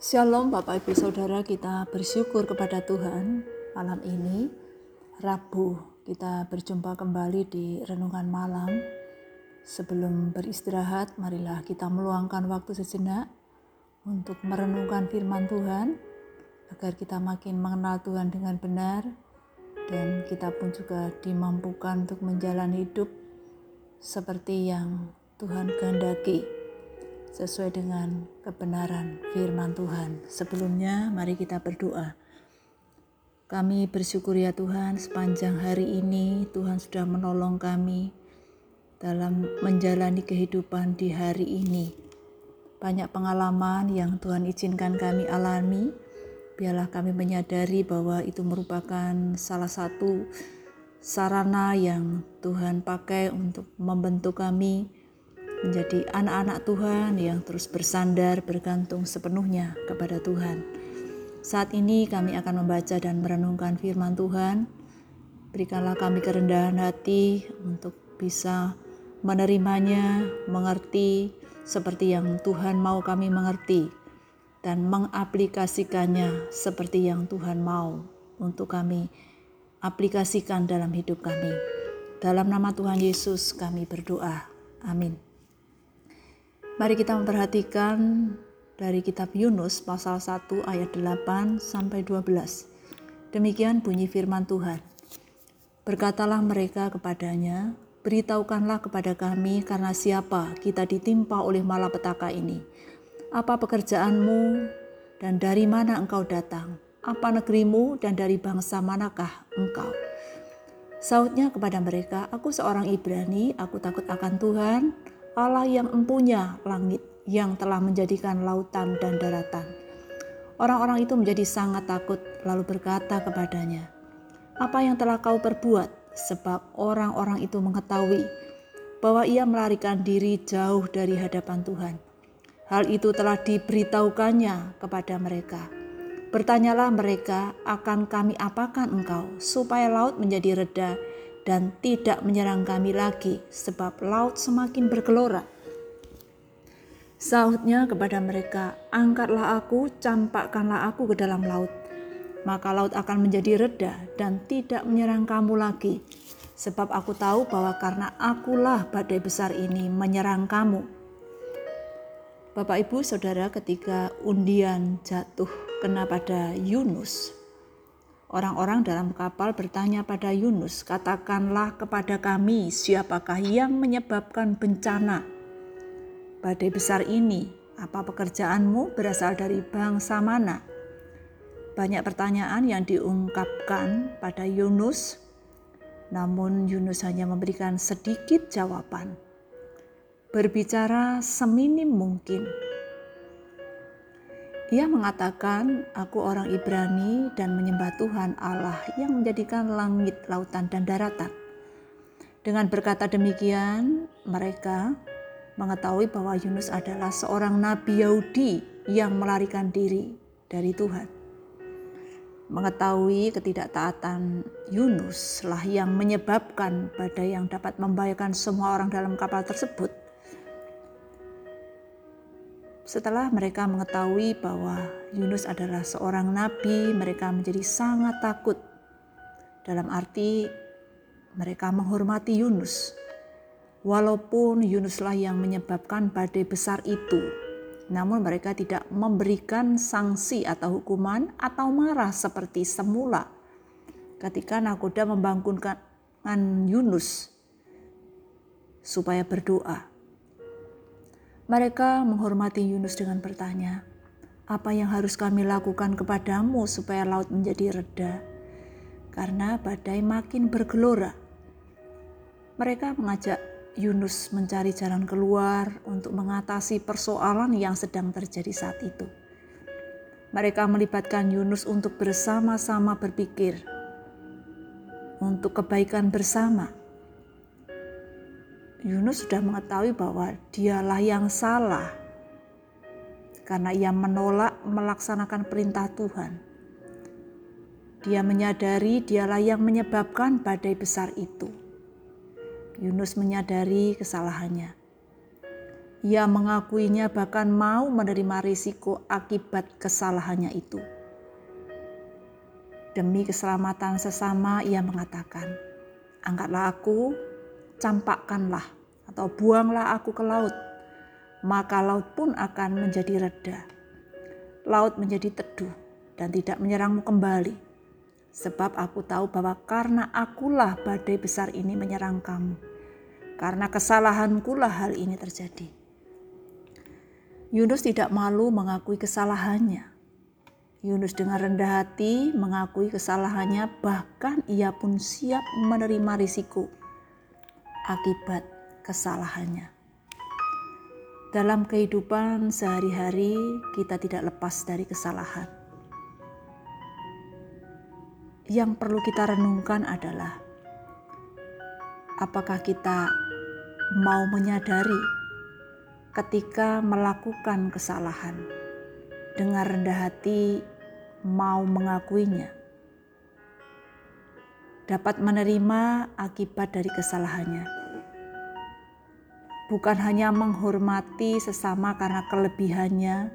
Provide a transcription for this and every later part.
Shalom Bapak Ibu Saudara. Kita bersyukur kepada Tuhan malam ini. Rabu kita berjumpa kembali di renungan malam. Sebelum beristirahat marilah kita meluangkan waktu sejenak untuk merenungkan firman Tuhan agar kita makin mengenal Tuhan dengan benar dan kita pun juga dimampukan untuk menjalani hidup seperti yang Tuhan kehendaki sesuai dengan kebenaran firman Tuhan. Sebelumnya, mari kita berdoa. Kami bersyukur ya Tuhan, sepanjang hari ini Tuhan sudah menolong kami dalam menjalani kehidupan di hari ini. Banyak pengalaman yang Tuhan izinkan kami alami, biarlah kami menyadari bahwa itu merupakan salah satu sarana yang Tuhan pakai untuk membentuk kami menjadi anak-anak Tuhan yang terus bersandar bergantung sepenuhnya kepada Tuhan. Saat ini kami akan membaca dan merenungkan firman Tuhan. Berikanlah kami kerendahan hati untuk bisa menerimanya, mengerti seperti yang Tuhan mau kami mengerti dan mengaplikasikannya seperti yang Tuhan mau untuk kami aplikasikan dalam hidup kami. Dalam nama Tuhan Yesus kami berdoa. Amin. Mari kita memperhatikan dari kitab Yunus pasal 1 ayat 8 sampai 12. Demikian bunyi firman Tuhan. Berkatalah mereka kepadanya, beritahukanlah kepada kami karena siapa kita ditimpa oleh malapetaka ini. Apa pekerjaanmu dan dari mana engkau datang? Apa negerimu dan dari bangsa manakah engkau? Sautnya kepada mereka, aku seorang Ibrani, aku takut akan Tuhan, Allah yang empunya langit yang telah menjadikan lautan dan daratan. Orang-orang itu menjadi sangat takut lalu berkata kepadanya, "Apa yang telah kau perbuat?" Sebab orang-orang itu mengetahui bahwa ia melarikan diri jauh dari hadapan Tuhan. Hal itu telah diberitahukannya kepada mereka. Bertanyalah mereka, akan kami apakan engkau supaya laut menjadi reda dan tidak menyerang kami lagi, sebab laut semakin bergelora. Sahutnya kepada mereka, "Angkatlah aku, campakkanlah aku ke dalam laut, maka laut akan menjadi reda dan tidak menyerang kamu lagi, sebab aku tahu bahwa karena akulah badai besar ini menyerang kamu." Bapak, ibu, saudara, ketika undian jatuh kena pada Yunus, Orang-orang dalam kapal bertanya pada Yunus, "Katakanlah kepada kami, siapakah yang menyebabkan bencana badai besar ini? Apa pekerjaanmu berasal dari bangsa mana?" Banyak pertanyaan yang diungkapkan pada Yunus, namun Yunus hanya memberikan sedikit jawaban. Berbicara seminim mungkin ia mengatakan, "Aku orang Ibrani dan menyembah Tuhan Allah yang menjadikan langit, lautan, dan daratan." Dengan berkata demikian, mereka mengetahui bahwa Yunus adalah seorang nabi Yahudi yang melarikan diri dari Tuhan. Mengetahui ketidaktaatan Yunus lah yang menyebabkan badai yang dapat membahayakan semua orang dalam kapal tersebut setelah mereka mengetahui bahwa Yunus adalah seorang nabi, mereka menjadi sangat takut. Dalam arti mereka menghormati Yunus. Walaupun Yunuslah yang menyebabkan badai besar itu, namun mereka tidak memberikan sanksi atau hukuman atau marah seperti semula ketika nakoda membangunkan Yunus supaya berdoa. Mereka menghormati Yunus dengan bertanya, "Apa yang harus kami lakukan kepadamu supaya laut menjadi reda?" Karena badai makin bergelora. Mereka mengajak Yunus mencari jalan keluar untuk mengatasi persoalan yang sedang terjadi saat itu. Mereka melibatkan Yunus untuk bersama-sama berpikir untuk kebaikan bersama Yunus sudah mengetahui bahwa dialah yang salah karena ia menolak melaksanakan perintah Tuhan. Dia menyadari dialah yang menyebabkan badai besar itu. Yunus menyadari kesalahannya. Ia mengakuinya bahkan mau menerima risiko akibat kesalahannya itu. Demi keselamatan sesama ia mengatakan, Angkatlah aku, campakkanlah atau buanglah aku ke laut, maka laut pun akan menjadi reda. Laut menjadi teduh dan tidak menyerangmu kembali. Sebab aku tahu bahwa karena akulah badai besar ini menyerang kamu. Karena kesalahanku lah hal ini terjadi. Yunus tidak malu mengakui kesalahannya. Yunus dengan rendah hati mengakui kesalahannya, bahkan ia pun siap menerima risiko akibat kesalahannya. Dalam kehidupan sehari-hari, kita tidak lepas dari kesalahan. Yang perlu kita renungkan adalah apakah kita mau menyadari ketika melakukan kesalahan dengan rendah hati mau mengakuinya dapat menerima akibat dari kesalahannya bukan hanya menghormati sesama karena kelebihannya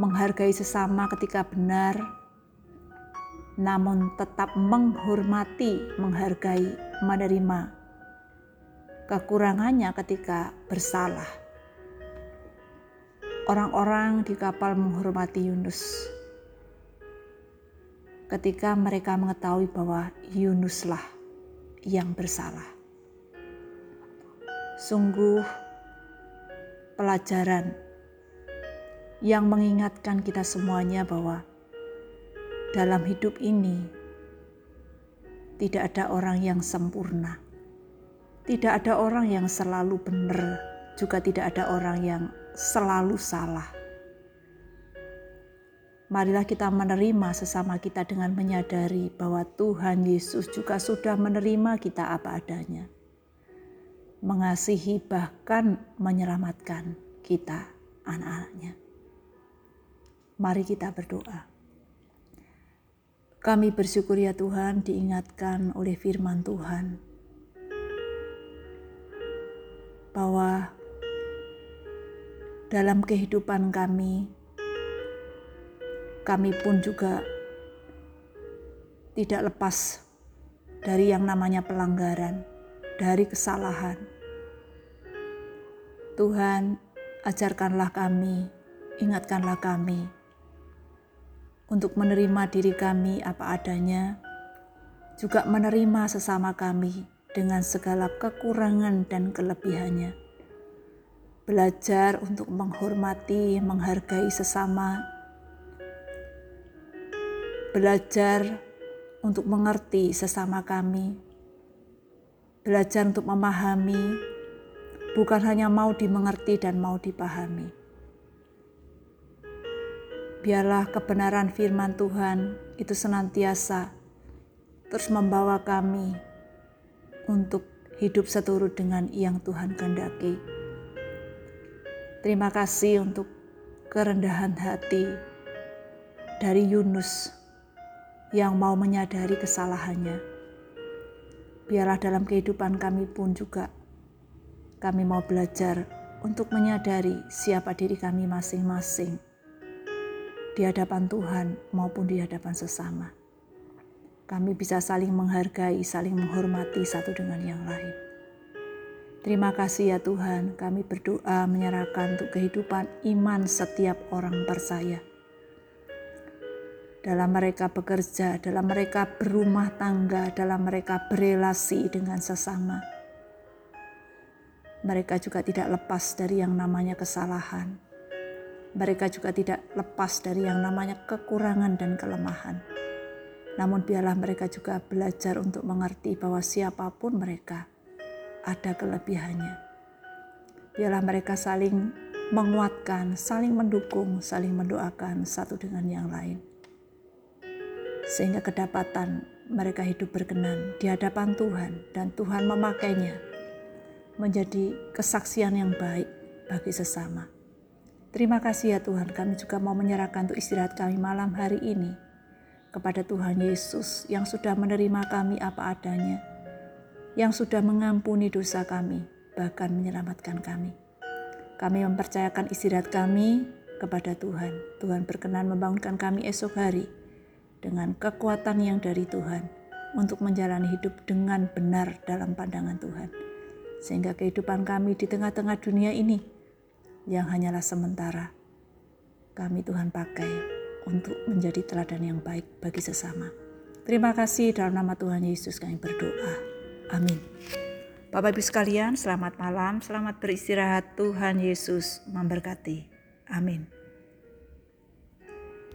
menghargai sesama ketika benar namun tetap menghormati, menghargai, menerima kekurangannya ketika bersalah. Orang-orang di kapal menghormati Yunus ketika mereka mengetahui bahwa Yunuslah yang bersalah. Sungguh pelajaran yang mengingatkan kita semuanya bahwa dalam hidup ini tidak ada orang yang sempurna tidak ada orang yang selalu benar, juga tidak ada orang yang selalu salah. Marilah kita menerima sesama kita dengan menyadari bahwa Tuhan Yesus juga sudah menerima kita apa adanya. Mengasihi bahkan menyelamatkan kita anak-anaknya. Mari kita berdoa. Kami bersyukur ya Tuhan diingatkan oleh firman Tuhan bahwa dalam kehidupan kami, kami pun juga tidak lepas dari yang namanya pelanggaran, dari kesalahan. Tuhan, ajarkanlah kami, ingatkanlah kami untuk menerima diri kami apa adanya, juga menerima sesama kami dengan segala kekurangan dan kelebihannya. Belajar untuk menghormati, menghargai sesama. Belajar untuk mengerti sesama kami. Belajar untuk memahami, bukan hanya mau dimengerti dan mau dipahami. Biarlah kebenaran firman Tuhan itu senantiasa terus membawa kami untuk hidup seturut dengan yang Tuhan kehendaki. Terima kasih untuk kerendahan hati dari Yunus yang mau menyadari kesalahannya. Biarlah dalam kehidupan kami pun juga kami mau belajar untuk menyadari siapa diri kami masing-masing di hadapan Tuhan maupun di hadapan sesama kami bisa saling menghargai, saling menghormati satu dengan yang lain. Terima kasih ya Tuhan, kami berdoa menyerahkan untuk kehidupan iman setiap orang percaya. Dalam mereka bekerja, dalam mereka berumah tangga, dalam mereka berelasi dengan sesama. Mereka juga tidak lepas dari yang namanya kesalahan. Mereka juga tidak lepas dari yang namanya kekurangan dan kelemahan namun biarlah mereka juga belajar untuk mengerti bahwa siapa pun mereka ada kelebihannya. Biarlah mereka saling menguatkan, saling mendukung, saling mendoakan satu dengan yang lain. Sehingga kedapatan mereka hidup berkenan di hadapan Tuhan dan Tuhan memakainya menjadi kesaksian yang baik bagi sesama. Terima kasih ya Tuhan, kami juga mau menyerahkan untuk istirahat kami malam hari ini kepada Tuhan Yesus yang sudah menerima kami apa adanya, yang sudah mengampuni dosa kami, bahkan menyelamatkan kami. Kami mempercayakan istirahat kami kepada Tuhan. Tuhan berkenan membangunkan kami esok hari dengan kekuatan yang dari Tuhan untuk menjalani hidup dengan benar dalam pandangan Tuhan. Sehingga kehidupan kami di tengah-tengah dunia ini yang hanyalah sementara, kami Tuhan pakai untuk menjadi teladan yang baik bagi sesama. Terima kasih dalam nama Tuhan Yesus kami berdoa. Amin. Bapak Ibu sekalian, selamat malam, selamat beristirahat. Tuhan Yesus memberkati. Amin.